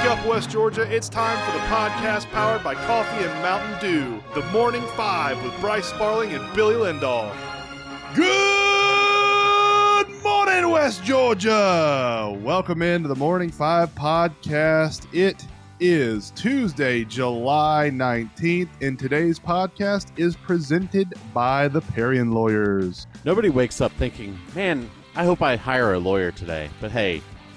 Wake up, West Georgia. It's time for the podcast powered by Coffee and Mountain Dew. The Morning Five with Bryce Sparling and Billy Lindahl. Good morning, West Georgia. Welcome into the Morning Five podcast. It is Tuesday, July 19th, and today's podcast is presented by the Parian Lawyers. Nobody wakes up thinking, man, I hope I hire a lawyer today. But hey,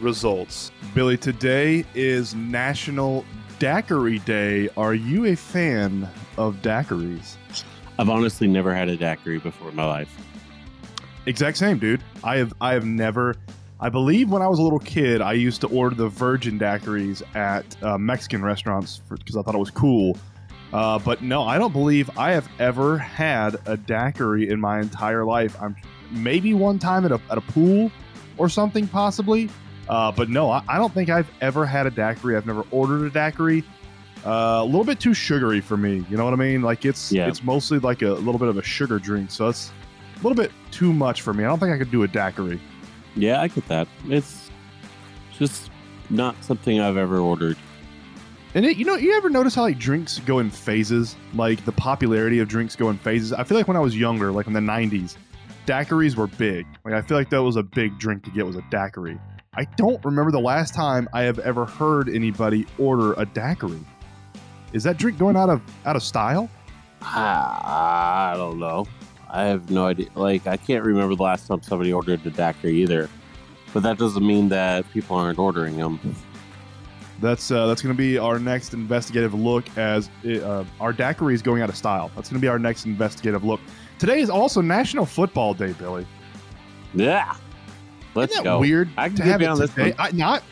results. Billy, today is National Daiquiri Day. Are you a fan of daiquiris? I've honestly never had a daiquiri before in my life. Exact same, dude. I have I have never. I believe when I was a little kid, I used to order the virgin daiquiris at uh, Mexican restaurants because I thought it was cool. Uh, but no, I don't believe I have ever had a daiquiri in my entire life. I'm maybe one time at a at a pool or something, possibly. Uh, but no, I, I don't think I've ever had a daiquiri. I've never ordered a daiquiri. Uh, a little bit too sugary for me. You know what I mean? Like it's Yeah. it's mostly like a little bit of a sugar drink, so it's a little bit too much for me. I don't think I could do a daiquiri. Yeah, I get that. It's just not something I've ever ordered. And it, you know, you ever notice how like drinks go in phases? Like the popularity of drinks go in phases. I feel like when I was younger, like in the '90s, daiquiris were big. Like I feel like that was a big drink to get was a daiquiri. I don't remember the last time I have ever heard anybody order a daiquiri. Is that drink going out of out of style? I, I don't know. I have no idea. Like, I can't remember the last time somebody ordered a daiquiri either. But that doesn't mean that people aren't ordering them. That's uh, that's going to be our next investigative look as it, uh, our daiquiri is going out of style. That's going to be our next investigative look. Today is also National Football Day, Billy. Yeah. Let's Isn't that go. weird I can to get have it behind this today? one. I, not,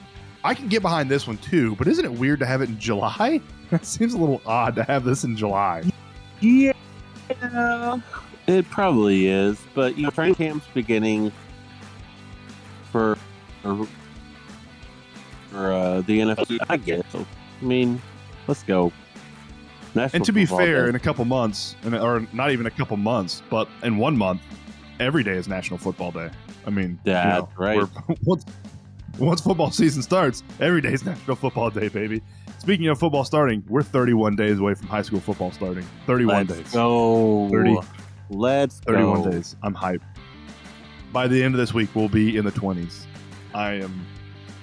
I can get behind this one too, but isn't it weird to have it in July? That seems a little odd to have this in July. Yeah. It probably is. But, you know, training camp's beginning for, for, for uh, the NFL. I get it. So, I mean, let's go. National And to be fair, Day. in a couple months, or not even a couple months, but in one month, every day is National Football Day. I mean, you That's know, right. once once football season starts, every day is National Football Day, baby. Speaking of football starting, we're 31 days away from high school football starting. 31 Let's days. go. 30. Let's 31 go. days. I'm hyped. By the end of this week, we'll be in the 20s. I am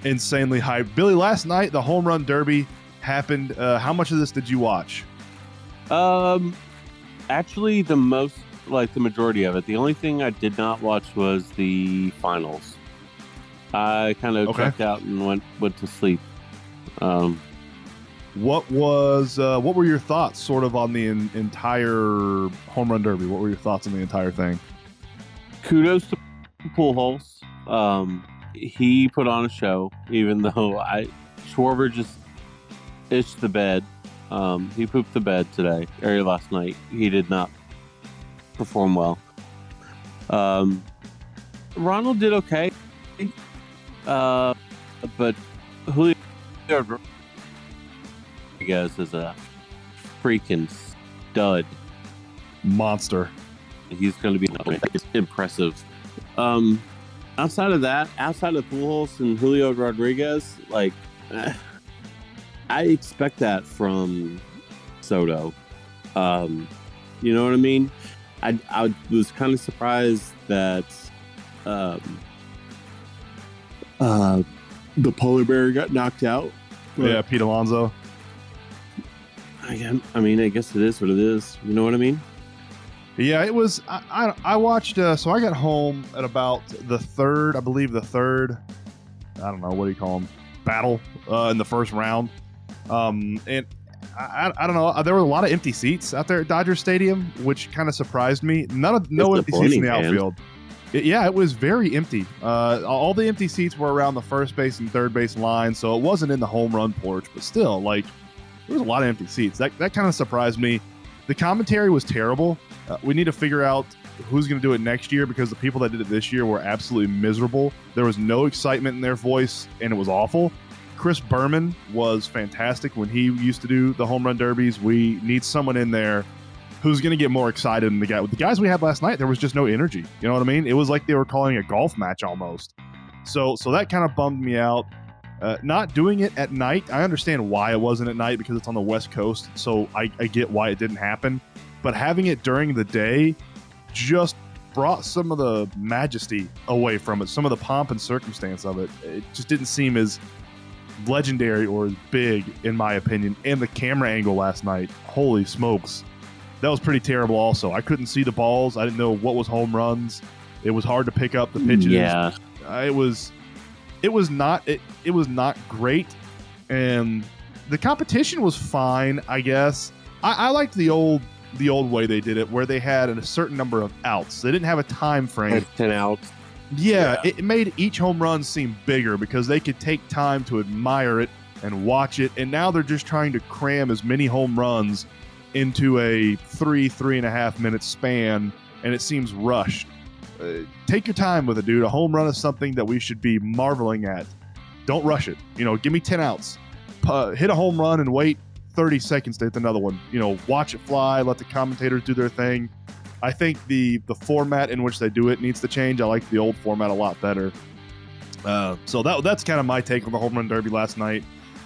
insanely hyped. Billy, last night the home run derby happened. Uh, how much of this did you watch? Um, actually, the most, like the majority of it. The only thing I did not watch was the finals. I kind of Okay. checked out and went went to sleep. Um, What was uh, what were your thoughts, sort of, on the en- entire home run derby? What were your thoughts on the entire thing? kudos to Pujols. Um, he put on a show, even though I Schwarber just itched the bed. Um, he pooped the bed today or last night. He did not perform well. Um, Ronald did okay, uh, but Julio Rodriguez is a freaking stud Monster. he's going to be impressive. Um, outside of that, outside of Pujols and Julio Rodriguez, like I expect that from Soto. Um, you know what I mean? I I was kind of surprised that um, uh, the polar bear got knocked out. Yeah, Pete Alonso. I, I mean, I guess it is what it is. You know what I mean? Yeah, it was. I I, I watched. Uh, so I got home at about the third, I believe, the third. I don't know what do you call them, battle uh, in the first round. Um, and I, I, don't know. There were a lot of empty seats out there at Dodger Stadium, which kind of surprised me. None of no empty seats in the outfield. It- yeah, it was very empty. Uh, all the empty seats were around the first base and third base line, so it wasn't in the home run porch. But still, like there was a lot of empty seats. That that kind of surprised me. The commentary was terrible. Uh, we need to figure out who's going to do it next year because the people that did it this year were absolutely miserable. There was no excitement in their voice, and it was awful. Chris Berman was fantastic when he used to do the home run derbies. We need someone in there who's going to get more excited than the guy. The guys we had last night, there was just no energy. You know what I mean? It was like they were calling a golf match almost. So, so that kind of bummed me out. Uh, not doing it at night, I understand why it wasn't at night because it's on the West Coast. So I, I get why it didn't happen. But having it during the day just brought some of the majesty away from it, some of the pomp and circumstance of it. It just didn't seem as legendary or as big, in my opinion. And the camera angle last night, holy smokes, that was pretty terrible. Also, I couldn't see the balls. I didn't know what was home runs. It was hard to pick up the pitches. Yeah, Uh, it was, it was not, it, it was not great, and the competition was fine, I guess. I, I liked the old, the old way they did it, where they had a certain number of outs. They didn't have a time frame. had ten outs. Yeah, it made each home run seem bigger because they could take time to admire it and watch it. And now they're just trying to cram as many home runs into a three, three and a half minute span, and it seems rushed. Uh, take your time with it, dude. A home run is something that we should be marveling at. Don't rush it. You know, give me 10 outs. Pu- hit a home run and wait 30 seconds to hit another one. You know, watch it fly, let the commentators do their thing. I think the the format in which they do it needs to change. I like the old format a lot better. Uh, so that that's kind of my take on the home run derby last night.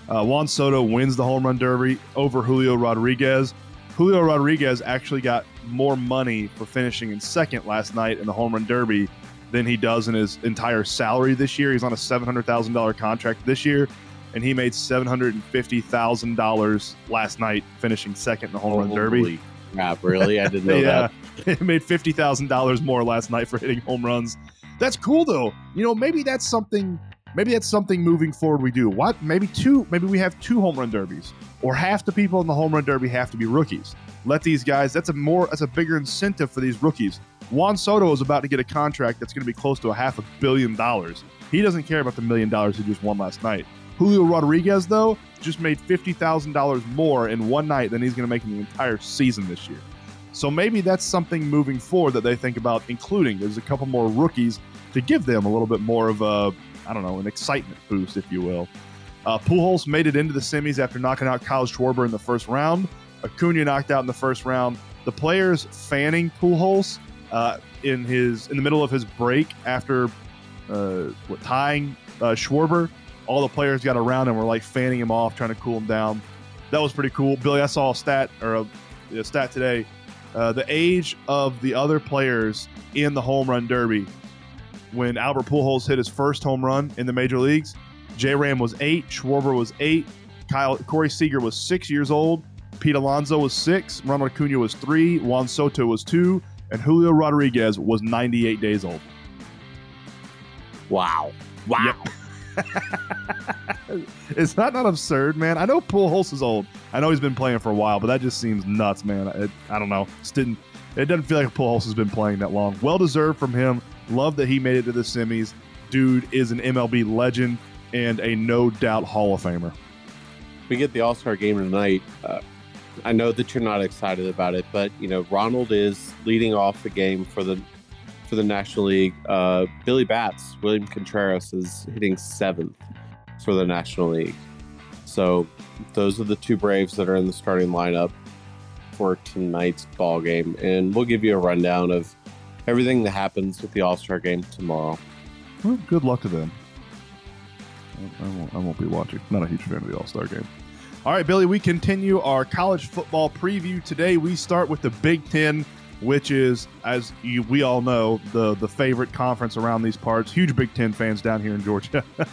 Uh, Juan Soto wins the home run derby over Julio Rodriguez. Julio Rodriguez actually got more money for finishing in second last night in the home run derby than he does in his entire salary this year. He's on a seven hundred thousand dollar contract this year, and he made seven hundred and fifty thousand dollars last night finishing second in the home run derby. Holy crap! Really, I didn't know yeah, that. he made fifty thousand dollars more last night for hitting home runs. That's cool though. You know, maybe that's something. Maybe that's something moving forward we do. What? Maybe two. Maybe we have two home run derbies, or half the people in the home run derby have to be rookies. Let these guys. That's a more. That's a bigger incentive for these rookies. Juan Soto is about to get a contract that's going to be close to a half a billion dollars. He doesn't care about the million dollars he just won last night. Julio Rodriguez though just made fifty thousand dollars more in one night than he's going to make in the entire season this year. So maybe that's something moving forward that they think about including. There's a couple more rookies to give them a little bit more of a, I don't know, an excitement boost, if you will. Uh, Pujols made it into the semis after knocking out Kyle Schwarber in the first round. Acuna knocked out in the first round. The players fanning Pujols uh, in his in the middle of his break after uh, tying uh, Schwarber. All the players got around and were like fanning him off, trying to cool him down. That was pretty cool. Billy, I saw a stat or a, a stat today. Uh, the age of the other players in the home run derby when Albert Pujols hit his first home run in the major leagues. J Ram was eight, Schwarber was eight, Kyle Corey Seager was six years old, Pete Alonso was six, Ronald Acuna was three, Juan Soto was two, and Julio Rodriguez was 98 days old. Wow! Wow! Is that not absurd, man? I know Pujols is old. I know he's been playing for a while, but that just seems nuts, man. It, I don't know. Just didn't. It doesn't feel like Pujols has been playing that long. Well deserved from him. Love that he made it to the semis. Dude is an MLB legend and a no doubt Hall of Famer. we get the All Star game tonight. Uh, I know that you're not excited about it, but you know Ronald is leading off the game for the for the National League. Uh, Billy Bats, William Contreras is hitting seventh for the National League. So those are the two Braves that are in the starting lineup for tonight's ball game, and we'll give you a rundown of everything that happens with the All Star game tomorrow. Well, good luck to them. I- won't, I won't be watching. Not a huge fan of the All Star game. All right, Billy, we continue our college football preview. Today, we start with the Big Ten, which is, as you, we all know, the, the favorite conference around these parts. Huge Big Ten fans down here in Georgia.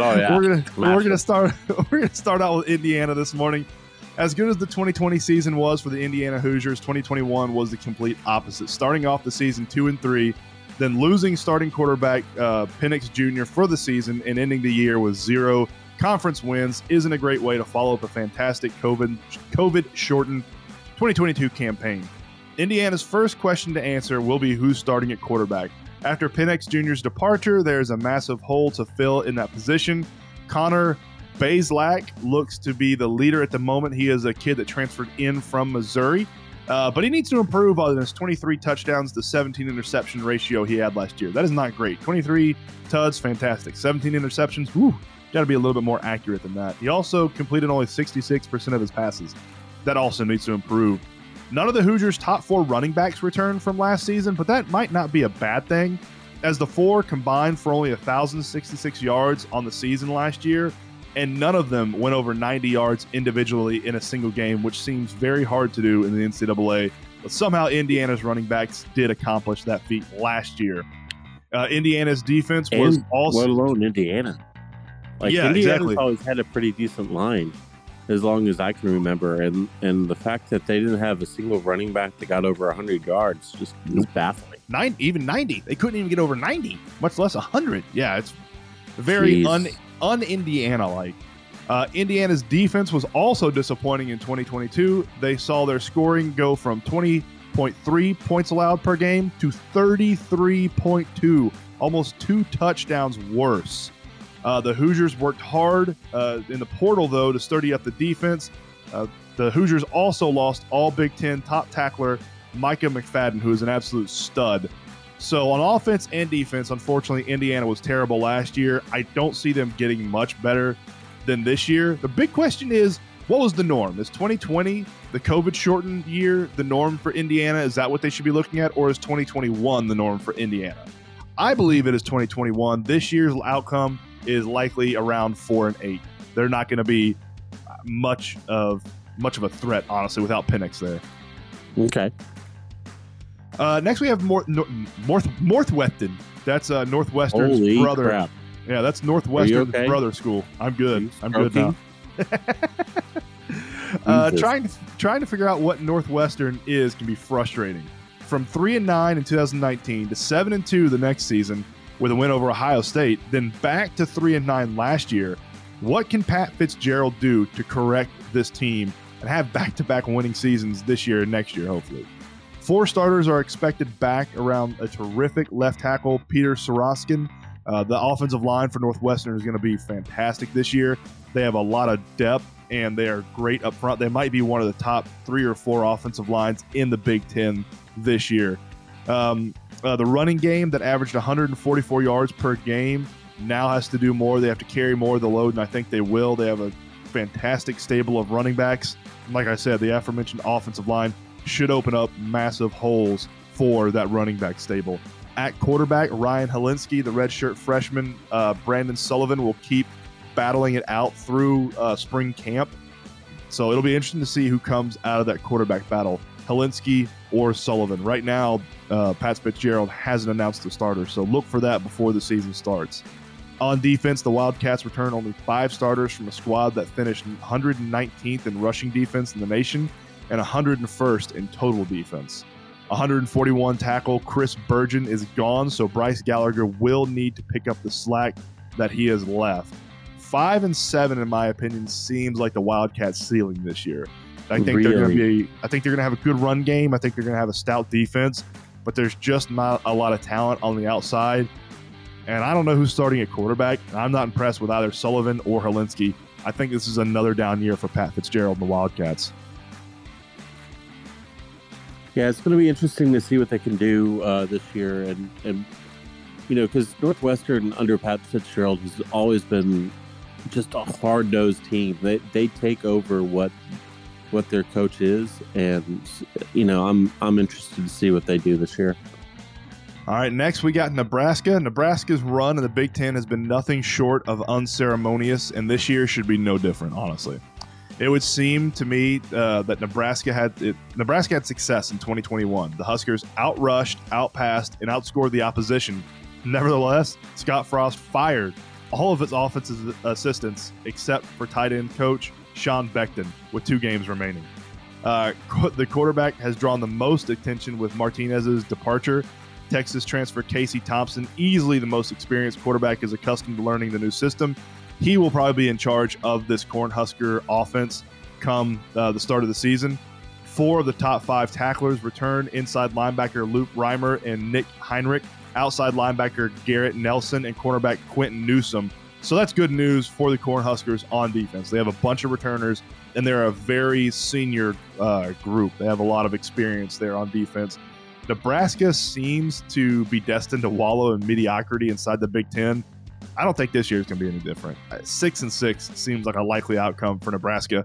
Oh yeah, we're gonna we're gonna start we're gonna start out with Indiana this morning. As good as the 2020 season was for the Indiana Hoosiers, 2021 was the complete opposite. Starting off the season two and three, then losing starting quarterback uh, Penix Jr. for the season and ending the year with zero conference wins isn't a great way to follow up a fantastic COVID COVID shortened 2022 campaign. Indiana's first question to answer will be who's starting at quarterback. After Penix Jr.'s departure, there's a massive hole to fill in that position. Connor Bazelak looks to be the leader at the moment. He is a kid that transferred in from Missouri, uh, but he needs to improve on his 23 touchdowns to 17 interception ratio he had last year. That is not great. 23 tuds, fantastic. 17 interceptions, whew, got to be a little bit more accurate than that. He also completed only 66% of his passes. That also needs to improve. None of the Hoosiers' top four running backs returned from last season, but that might not be a bad thing, as the four combined for only 1,066 yards on the season last year and none of them went over 90 yards individually in a single game, which seems very hard to do in the NCAA. But somehow Indiana's running backs did accomplish that feat last year. Uh, Indiana's defense was And also let alone Indiana. Like Yeah, Indiana's exactly. always had a pretty decent line, as long as I can remember, and and the fact that they didn't have a single running back that got over hundred yards just is baffling. nine, even 90. They couldn't even get over 90, much less 100. Yeah, it's very Jeez. un un Indiana like. Uh, Indiana's defense was also disappointing in 2022. They saw their scoring go from 20.3 points allowed per game to 33.2, almost two touchdowns worse. Uh, the Hoosiers worked hard uh, in the portal, though, to sturdy up the defense. Uh, the Hoosiers also lost all Big Ten top tackler Micah McFadden, who is an absolute stud. So on offense and defense, unfortunately, Indiana was terrible last year. I don't see them getting much better than this year. The big question is, what was the norm? Is 2020, the COVID shortened year, the norm for Indiana? Is that what they should be looking at, or is 2021 the norm for Indiana? I believe it is 2021. This year's outcome is likely around four and eight. They're not going to be much of much of a threat, honestly, without Penix there. Okay. Uh, next, we have North North Northwestern. That's uh, Northwestern's Holy brother. crap! Yeah, that's Northwestern's okay? brother school. I'm good. I'm good now. Uh, trying to trying to figure out what Northwestern is can be frustrating. From three and nine in 2019 to seven and two the next season with a win over Ohio State, then back to three and nine last year. What can Pat Fitzgerald do to correct this team and have back-to-back winning seasons this year and next year, hopefully? Four starters are expected back around a terrific left tackle, Peter Soroskin. Uh, the offensive line for Northwestern is going to be fantastic this year. They have a lot of depth and they are great up front. They might be one of the top three or four offensive lines in the Big Ten this year. Um, uh, the running game that averaged 144 yards per game now has to do more. They have to carry more of the load, and I think they will. They have a fantastic stable of running backs. And like I said, the aforementioned offensive line should open up massive holes for that running back stable. At quarterback, Ryan Hilinski, the redshirt freshman, uh, Brendan Sullivan will keep battling it out through uh, spring camp. So it'll be interesting to see who comes out of that quarterback battle, Hilinski or Sullivan. Right now, uh, Pat Fitzgerald hasn't announced the starter, so look for that before the season starts. On defense, the Wildcats return only five starters from a squad that finished 119th in rushing defense in the nation and 101st in total defense. 141 tackle Chris Bergin is gone, so Bryce Gallagher will need to pick up the slack that he has left. Five and seven, in my opinion, seems like the Wildcats' ceiling this year. I think they're going to be. I think they're going to have a good run game. I think they're going to have a stout defense, but there's just not a lot of talent on the outside. And I don't know who's starting at quarterback. And I'm not impressed with either Sullivan or Hilinski. I think this is another down year for Pat Fitzgerald and the Wildcats. Yeah, it's going to be interesting to see what they can do uh, this year, and and you know, because Northwestern under Pat Fitzgerald has always been just a hard nosed team. They they take over what what their coach is, and you know, I'm I'm interested to see what they do this year. All right, next we got Nebraska. Nebraska's run in the Big Ten has been nothing short of unceremonious, and this year should be no different, honestly. It would seem to me uh, that Nebraska had it, Nebraska had success in 2021. The Huskers outrushed, outpassed, and outscored the opposition. Nevertheless, Scott Frost fired all of its offensive assistants except for tight end coach Sean Beckton with two games remaining. Uh, the quarterback has drawn the most attention with Martinez's departure. Texas transfer Casey Thompson, easily the most experienced quarterback, is accustomed to learning the new system. He will probably be in charge of this Cornhusker offense come uh, the start of the season. Four of the top five tacklers return inside linebacker Luke Reimer and Nick Henrich, outside linebacker Garrett Nelson, and cornerback Quinton Newsome So that's good news for the Cornhuskers on defense. They have a bunch of returners, and they're a very senior uh, group. They have a lot of experience there on defense. Nebraska seems to be destined to wallow in mediocrity inside the Big Ten. I don't think this year is going to be any different. Uh, Six and six seems like a likely outcome for Nebraska.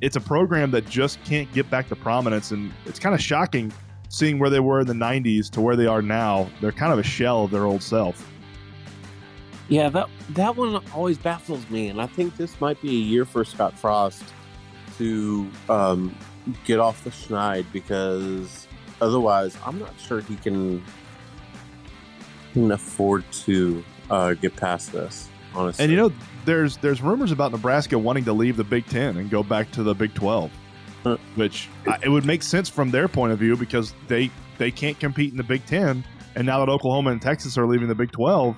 It's a program that just can't get back to prominence, and it's kind of shocking seeing where they were in the 90s to where they are now. They're kind of a shell of their old self. Yeah, that that one always baffles me, and I think this might be a year for Scott Frost to um, get off the schneid because otherwise, I'm not sure he can, can afford to uh, get past this. Honestly, And you know, there's there's rumors about Nebraska wanting to leave the Big Ten and go back to the Big Twelve, Huh. which I, it would make sense from their point of view because they they can't compete in the Big Ten, and now that Oklahoma and Texas are leaving the Big Twelve,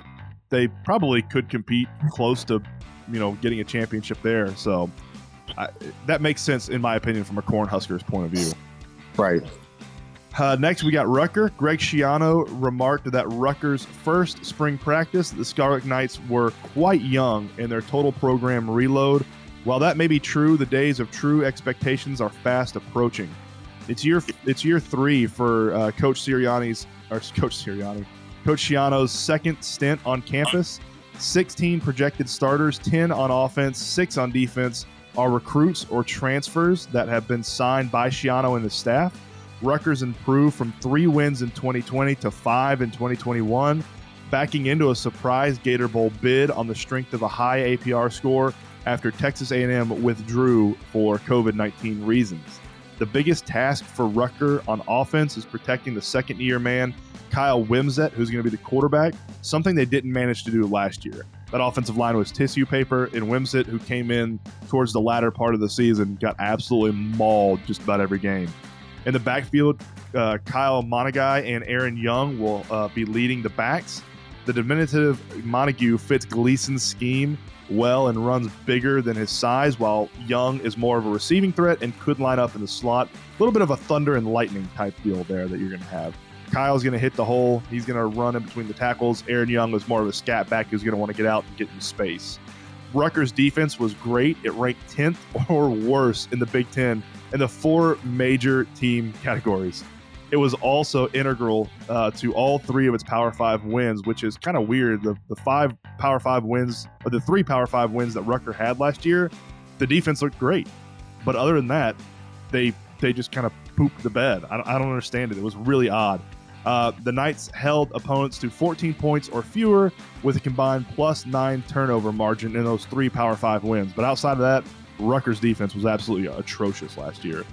they probably could compete close to, you know, getting a championship there. So I, that makes sense in my opinion from a Cornhuskers point of view. right? Uh, next, we got Rucker. Greg Schiano remarked that Rucker's first spring practice, the Scarlet Knights were quite young in their total program reload. While that may be true, the days of true expectations are fast approaching. It's year it's year three for uh, Coach Sirianni's or Coach Sirianni, Coach second stint on campus. 16 projected starters, 10 on offense, six on defense, are recruits or transfers that have been signed by Schiano and his staff. Rutgers improved from three wins in 2020 to five in 2021, backing into a surprise Gator Bowl bid on the strength of a high APR score after Texas A&M withdrew for COVID-19 reasons. The biggest task for Rucker on offense is protecting the second-year man Kyle Wimsatt, who's going to be the quarterback, something they didn't manage to do last year. That offensive line was tissue paper, and Wimsatt, who came in towards the latter part of the season, got absolutely mauled just about every game. In the backfield, uh, Kyle Monangai and Aaron Young will uh, be leading the backs. The diminutive Montague fits Gleeson's scheme well and runs bigger than his size, while Young is more of a receiving threat and could line up in the slot. A little bit of a thunder and lightning type deal there that you're going to have. Kyle's going to hit the hole. He's going to run in between the tackles. Aaron Young is more of a scat back who's going to want to get out and get in space. Rutgers' defense was great. It ranked 10th or worse in the Big Ten in the four major team categories. It was also integral uh, to all three of its Power Five wins, which is kind of weird. The, the five Power Five wins, or the three Power Five wins that Rucker had last year, the defense looked great. But other than that, they they just kind of pooped the bed. I, don't- I don't understand it. It was really odd. Uh, the Knights held opponents to 14 points or fewer with a combined plus nine turnover margin in those three Power Five wins. But outside of that, Rutgers' defense was absolutely atrocious last year.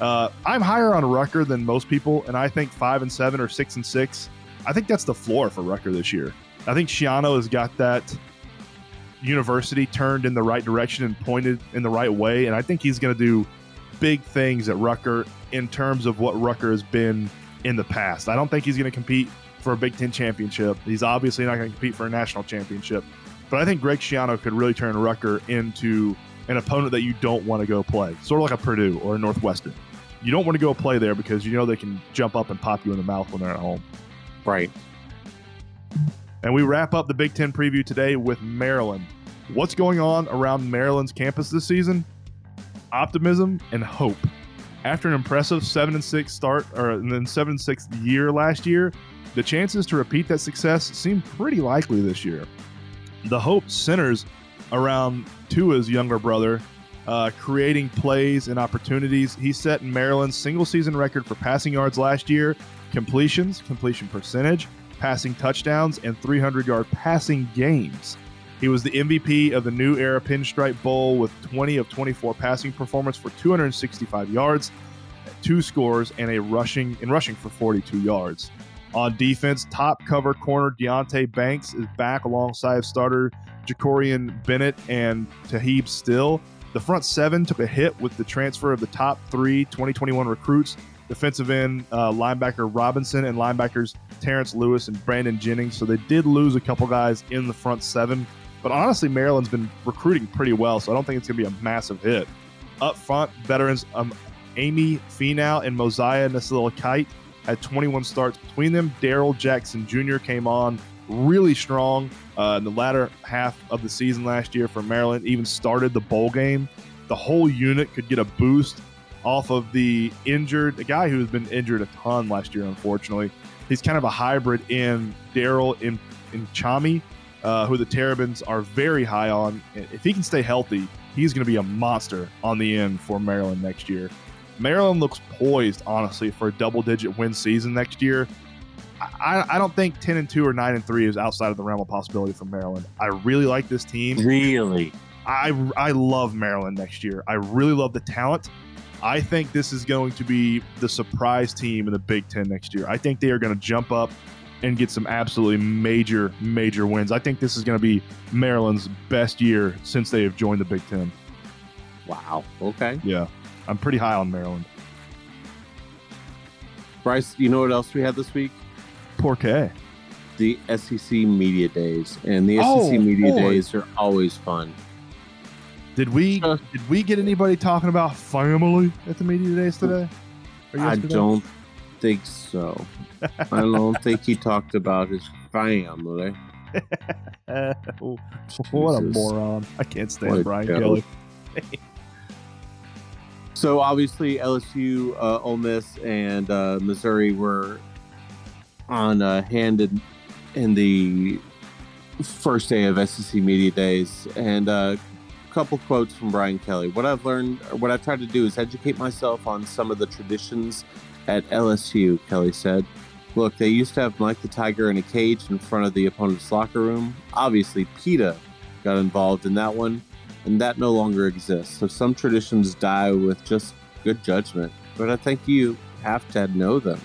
Uh, I'm higher on Rucker than most people, and I think five and seven or six and six. I think that's the floor for Rucker this year. I think Schiano has got that university turned in the right direction and pointed in the right way, and I think he's going to do big things at Rucker in terms of what Rucker has been in the past. I don't think he's going to compete for a Big Ten championship. He's obviously not going to compete for a national championship, but I think Greg Schiano could really turn Rucker into an opponent that you don't want to go play, sort of like a Purdue or a Northwestern. You don't want to go play there because you know they can jump up and pop you in the mouth when they're at home. Right. And we wrap up the Big Ten preview today with Maryland. What's going on around Maryland's campus this season? Optimism and hope. After an impressive seven and six start, or and then seven and six year last year, the chances to repeat that success seem pretty likely this year. The hope centers around Tua's younger brother, uh, creating plays and opportunities. He set Maryland's single season record for passing yards last year, completions, completion percentage, passing touchdowns, and 300 yard passing games. He was the MVP of the New Era Pinstripe Bowl with 20 of 24 passing performance for 265 yards, two scores, and a rushing and rushing for 42 yards. On defense, top cover corner Deonte Banks is back alongside starter Jakorian Bennett and Tarheeb Still. The front seven took a hit with the transfer of the top three 2021 recruits defensive end uh, linebacker Robinson and linebackers Terrence Lewis and Brandon Jennings. So they did lose a couple guys in the front seven. But honestly, Maryland's been recruiting pretty well, so I don't think it's going to be a massive hit. Up front, veterans um, Ami Finau and Mosiah Nasili-Kite had 21 starts between them. Daryl Jackson Jr. came on really strong uh, in the latter half of the season last year for Maryland. Even started the bowl game. The whole unit could get a boost off of the injured, the guy who's been injured a ton last year, unfortunately. He's kind of a hybrid in Daryl in in Chami, uh, who the Terrapins are very high on. If he can stay healthy, he's going to be a monster on the end for Maryland next year. Maryland looks poised, honestly, for a double-digit win season next year. I, I don't think 10 and 2 or 9 and 3 is outside of the realm of possibility for Maryland. I really like this team. Really? I, I love Maryland next year. I really love the talent. I think this is going to be the surprise team in the Big Ten next year. I think they are going to jump up and get some absolutely major, major wins. I think this is going to be Maryland's best year since they have joined the Big Ten. Wow. Okay. Yeah, I'm pretty high on Maryland. Bryce, you know what else we had this week? Porqué. The SEC Media Days. And the Oh, SEC Media boy. Days are always fun. Did we Sure. did we get anybody talking about family at the media days today? I don't think so. I don't think he talked about his family. Uh, what a moron! I can't stand Brian. Kelly. So obviously LSU, uh, Ole Miss, and uh, Missouri were on uh, hand in, in the first day of SEC Media Days, and uh, a couple quotes from Brian Kelly. What I've learned, or what I've tried to do, is educate myself on some of the traditions at LSU. Kelly said. Look, they used to have Mike the Tiger in a cage in front of the opponent's locker room. Obviously, PETA got involved in that one and that no longer exists. So some traditions die with just good judgment, but I think you have to know them.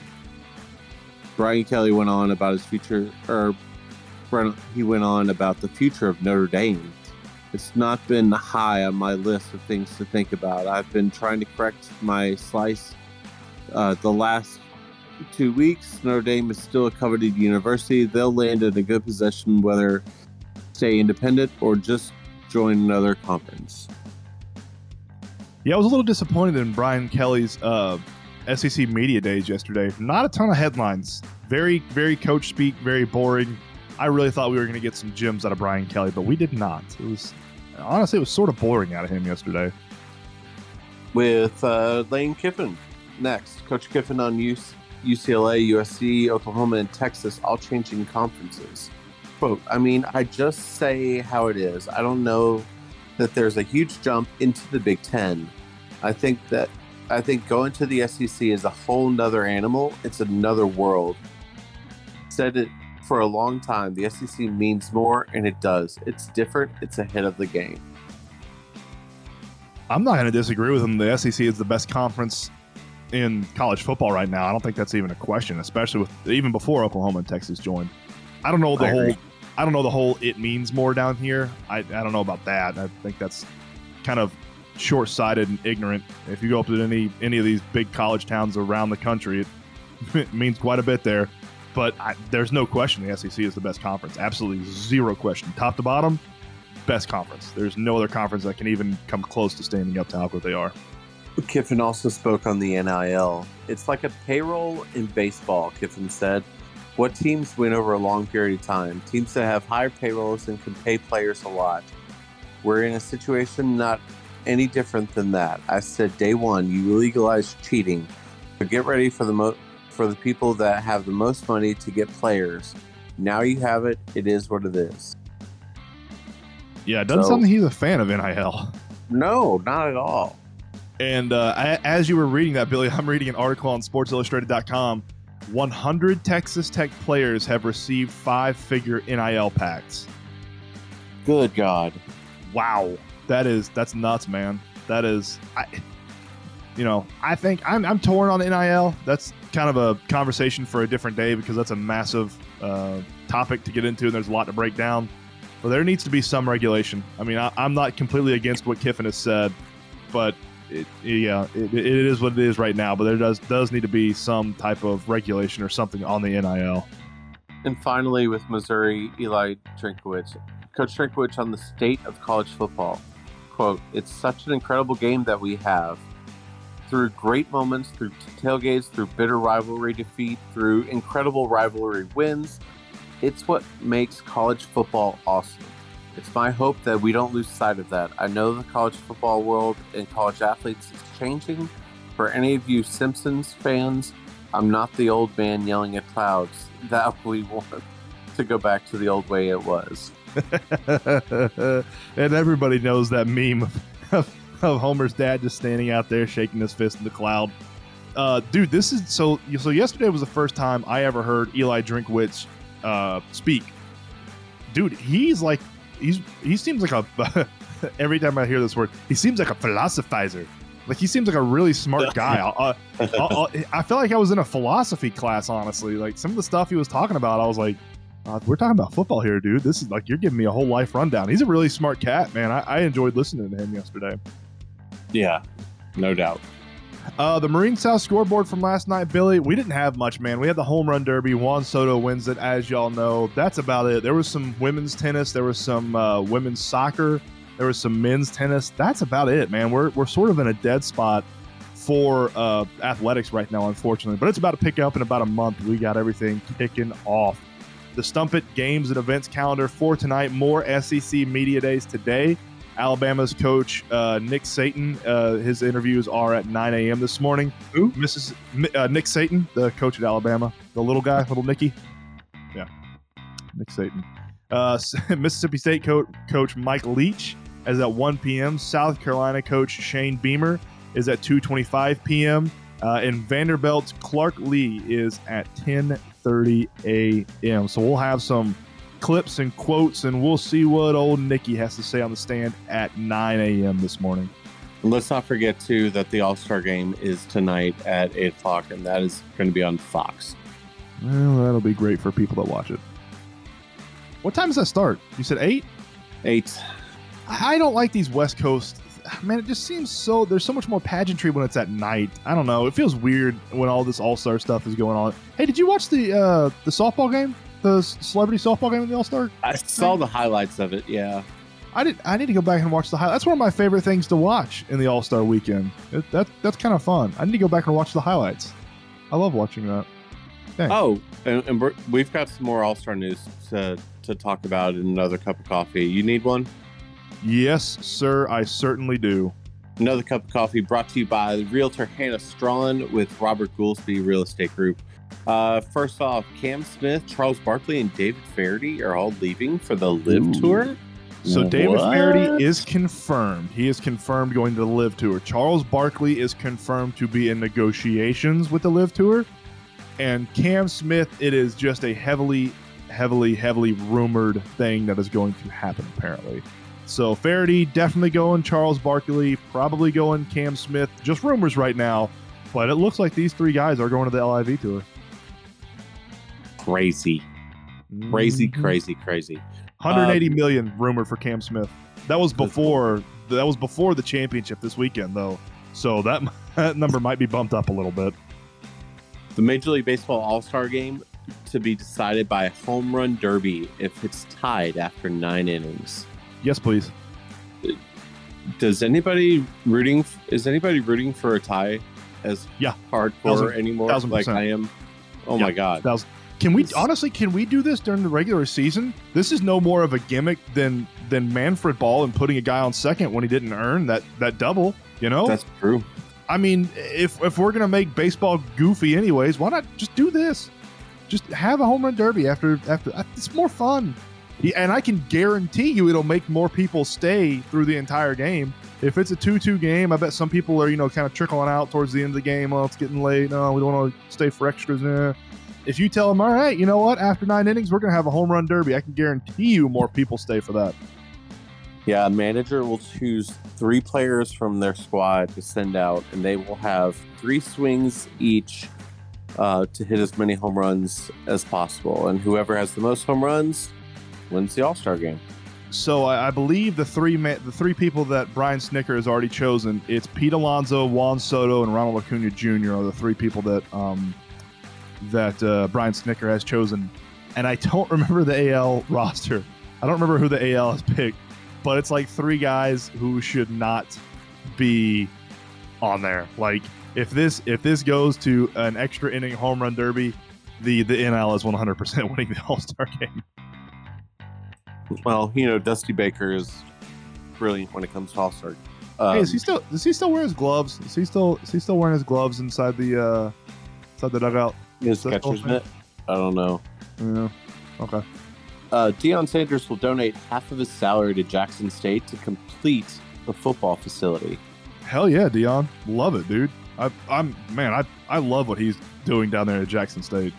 Brian Kelly went on about his future, or he went on about the future of Notre Dame. It's not been high on my list of things to think about. I've been trying to correct my slice uh, the last two weeks. Notre Dame is still a coveted university. They'll land in a good position whether stay independent or just join another conference. Yeah, I was a little disappointed in Brian Kelly's uh, SEC media days yesterday. Not a ton of headlines. Very, very coach speak. Very boring. I really thought we were going to get some gems out of Brian Kelly, but we did not. It was honestly, it was sort of boring out of him yesterday. With uh, Lane Kiffin next. Coach Kiffin on UC- UCLA, USC, Oklahoma, and Texas all changing conferences. Quote, I mean, I just say how it is. I don't know that there's a huge jump into the Big Ten. I think that I think going to the SEC is a whole nother animal. It's another world. Said it for a long time. The SEC means more, and it does. It's different. It's ahead of the game. I'm not going to disagree with him. The SEC is the best conference in college football right now. I don't think that's even a question, especially with even before Oklahoma and Texas joined. I don't know the I whole. agree. I don't know the whole. It means more down here. I, I don't know about that. I think that's kind of short-sighted and ignorant. If you go up to any any of these big college towns around the country, it, it means quite a bit there. But I, there's no question the SEC is the best conference. Absolutely zero question. Top to bottom, best conference. There's no other conference that can even come close to standing up to how good they are. Kiffin also spoke on the NIL. It's like a payroll in baseball, Kiffin said. What teams win over a long period of time? Teams that have higher payrolls and can pay players a lot. We're in a situation not any different than that. I said day one, you legalize cheating. But get ready for the mo- for the people that have the most money to get players. Now you have it. It is what it is. Yeah, it doesn't So- sound like he's a fan of NIL. No, not at all. And uh, a- as you were reading that, Billy, I'm reading an article on SportsIllustrated.com. 100 Texas Tech players have received five-figure NIL packs. Good God. Wow, that is that's nuts, man. That is, I, you know, I think I'm I'm torn on the NIL. That's kind of a conversation for a different day because that's a massive uh, topic to get into, and there's a lot to break down. But there needs to be some regulation. I mean, I, I'm not completely against what Kiffin has said, but it, yeah, it, it is what it is right now. But there does does need to be some type of regulation or something on the NIL. And finally, with Missouri, Eli Drinkwitz. Coach Drinkwitz on the state of college football. Quote, It's such an incredible game that we have. Through great moments, through tailgates, through bitter rivalry defeat, through incredible rivalry wins, it's what makes college football awesome. It's my hope that we don't lose sight of that. I know the college football world and college athletes is changing. For any of you Simpsons fans, I'm not the old man yelling at clouds that we want to go back to the old way it was. and everybody knows that meme of, of Homer's dad just standing out there shaking his fist in the cloud. Uh, dude, this is so. So yesterday was the first time I ever heard Eli Drinkwitz uh, speak. Dude, he's like, he's he seems like a. every time I hear this word, he seems like a philosophizer. Like he seems like a really smart guy. uh, i i feel like I was in a philosophy class, honestly. Like some of the stuff he was talking about, I was like, uh, "We're talking about football here, dude. This is like you're giving me a whole life rundown." He's a really smart cat, man. I, I enjoyed listening to him yesterday. Yeah, no doubt. Uh, the Marine South scoreboard from last night, Billy. We didn't have much, man. We had the home run derby. Juan Soto wins it, as y'all know. That's about it. There was some women's tennis. There was some uh, women's soccer. There was some men's tennis. That's about it, man. We're we're sort of in a dead spot for uh, athletics right now, unfortunately. But it's about to pick up in about a month. We got everything kicking off. The Stump It games and events calendar for tonight. More SEC media days today. Alabama's coach uh, Nick Saban. Uh, his interviews are at 9 a.m. this morning. Who? Mrs. Uh, Nick Saban, the coach at Alabama, the little guy, little Nicky. Yeah, Nick Saban. Uh, Mississippi State coach, coach Mike Leach is at 1 p.m. South Carolina coach Shane Beamer is at 2:25 p.m. Uh, and Vanderbilt's Clark Lea is at 10:30 a.m. So we'll have some clips and quotes, and we'll see what old Nikki has to say on the stand at 9 a.m. this morning. let's not forget too that the All Star game is tonight at eight o'clock, and that is going to be on Fox. Well, that'll be great for people that watch it. What time does that start? You said eight. Eight. I don't like these West Coast. Man, it just seems so. There's so much more pageantry when it's at night. I don't know. It feels weird when all this All Star stuff is going on. Hey, did you watch the uh, the softball game? the celebrity softball game in the All Star? I saw the highlights of it. Yeah, I did. I need to go back and watch the highlights. That's one of my favorite things to watch in the All Star weekend. It, that that's kind of fun. I need to go back and watch the highlights. I love watching that. Dang. Oh, and, and we've got some more All Star news to to talk about in another cup of coffee. You need one? Yes, sir. I certainly do. Another cup of coffee brought to you by Realtor Hannah Strawn with Robert Goolsby Real Estate Group. Uh, first off, Cam Smith, Charles Barkley, and David Feherty are all leaving for the LIV Tour. So David Feherty is confirmed. He is confirmed going to the LIV Tour. Charles Barkley is confirmed to be in negotiations with the LIV Tour. And Cam Smith, it is just a heavily, heavily, heavily rumored thing that is going to happen, apparently. So Feherty definitely going. Charles Barkley probably going. Cam Smith, just rumors right now. But it looks like these three guys are going to the LIV Tour crazy. Crazy, mm-hmm. crazy, crazy. 180 um, million rumored for Cam Smith. That was before that was before the championship this weekend though. So that, that number might be bumped up a little bit. The Major League Baseball All-Star game to be decided by a home run derby if it's tied after 9 innings. Yes, please. Does anybody rooting is anybody rooting for a tie as yeah hardcore thousand, anymore thousand like I am? Oh yeah, my god. Thousand. Can we honestly? Can we do this during the regular season? This is no more of a gimmick than than Manfred Ball and putting a guy on second when he didn't earn that that double. You know, that's true. I mean, if if we're gonna make baseball goofy anyways, why not just do this? Just have a home run derby after after. Uh, it's more fun, and I can guarantee you it'll make more people stay through the entire game. If it's a two-two game, I bet some people are you know kind of trickling out towards the end of the game. Oh, it's getting late. No, we don't want to stay for extras. Eh if you tell them, all right, you know what, after nine innings, we're going to have a home run derby, I can guarantee you more people stay for that. Yeah, manager will choose three players from their squad to send out, and they will have three swings each uh, to hit as many home runs as possible. And whoever has the most home runs wins the All Star game. So I, I, believe the three ma- the three people that Brian Snitker has already chosen. It's Pete Alonso, Juan Soto, and Ronald Acuna Jr. are the three people that um, that uh, Brian Snitker has chosen, and I don't remember the AL roster. I don't remember who the AL has picked, but it's like three guys who should not be on there. Like if this if this goes to an extra inning home run derby, the the NL is 100% winning the All Star game. Well, you know, Dusty Baker is brilliant when it comes to All Star. Um, hey, is he still does he still wear his gloves? Is he still is he still wearing his gloves inside the uh inside the dugout? his catcher's mitt? I don't know. Yeah. Okay. Uh, Deion Sanders will donate half of his salary to Jackson State to complete the football facility. Hell yeah, Dion. Love it, dude. I, I'm man, I I love what he's doing down there at Jackson State.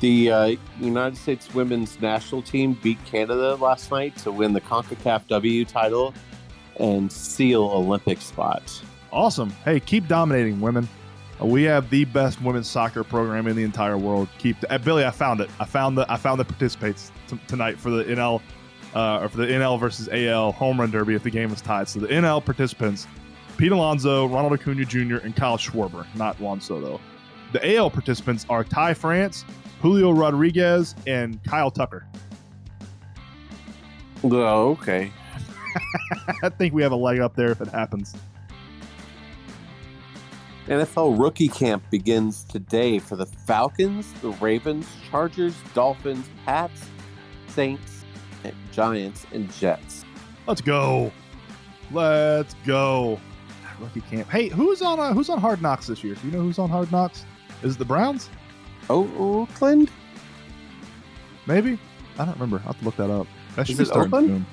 The uh, United States women's national team beat Canada last night to win the CONCACAF W title and seal Olympic spot. Awesome. Hey, keep dominating women. Uh, we have the best women's soccer program in the entire world. Keep uh, Billy. I found it. I found the I found the participates t- tonight for the NL uh, or for the NL versus AL home run derby if the game is tied. So the NL participants: Pete Alonso, Ronald Acuna Jr., and Kyle Schwarber. Not Juan Soto. The AL participants are Ty France, Julio Rodriguez, and Kyle Tucker. Oh, okay. I think we have a leg up there if it happens. NFL rookie camp begins today for the Falcons, the Ravens, Chargers, Dolphins, Pats, Saints, and Giants, and Jets. Let's go. Let's go. Rookie camp. Hey, who's on uh, who's on Hard Knocks this year? Do you know who's on Hard Knocks? Is it the Browns? Oakland? Maybe. I don't remember. I'll have to look that up. That should Is be starting Oakland? soon.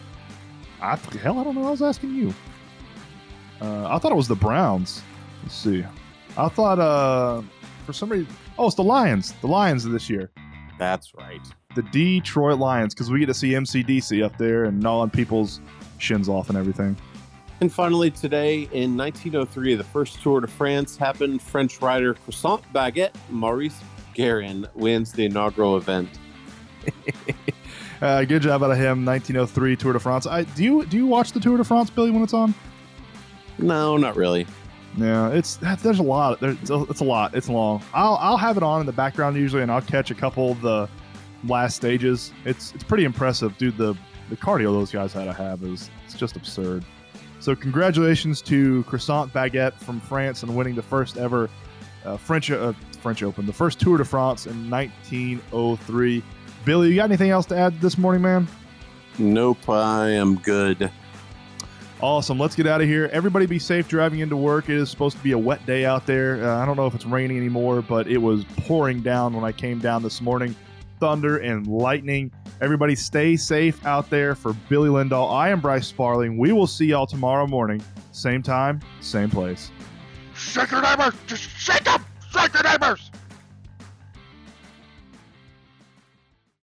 I hell, I don't know. I was asking you. Uh, I thought it was the Browns. Let's see. I thought uh, for some reason. Oh, it's the Lions. The Lions of this year. That's right. The Detroit Lions, because we get to see MCDC up there and gnawing people's shins off and everything. And finally, today in 1903, the first Tour de France happened. French rider Croissant Baguette Maurice Garin wins the inaugural event. Uh, good job out of him. 1903 Tour de France. I, do you do you watch the Tour de France, Billy, when it's on? No, not really. Yeah, it's there's a lot. There's it's a, it's a lot. It's long. I'll I'll have it on in the background usually, and I'll catch a couple of the last stages. It's it's pretty impressive, dude. The the cardio those guys had to have is it's just absurd. So congratulations to Croissant Baguette from France and winning the first ever uh, French uh, French Open, the first Tour de France in 1903. Billy, you got anything else to add this morning, man? Nope, I am good. Awesome. Let's get out of here. Everybody be safe driving into work. It is supposed to be a wet day out there. Uh, I don't know if it's raining anymore, but it was pouring down when I came down this morning. Thunder and lightning. Everybody stay safe out there for Billy Lindahl. I am Bryce Sparling. We will see y'all tomorrow morning. Same time, same place. Shake your neighbors! Just shake them! Shake your neighbors!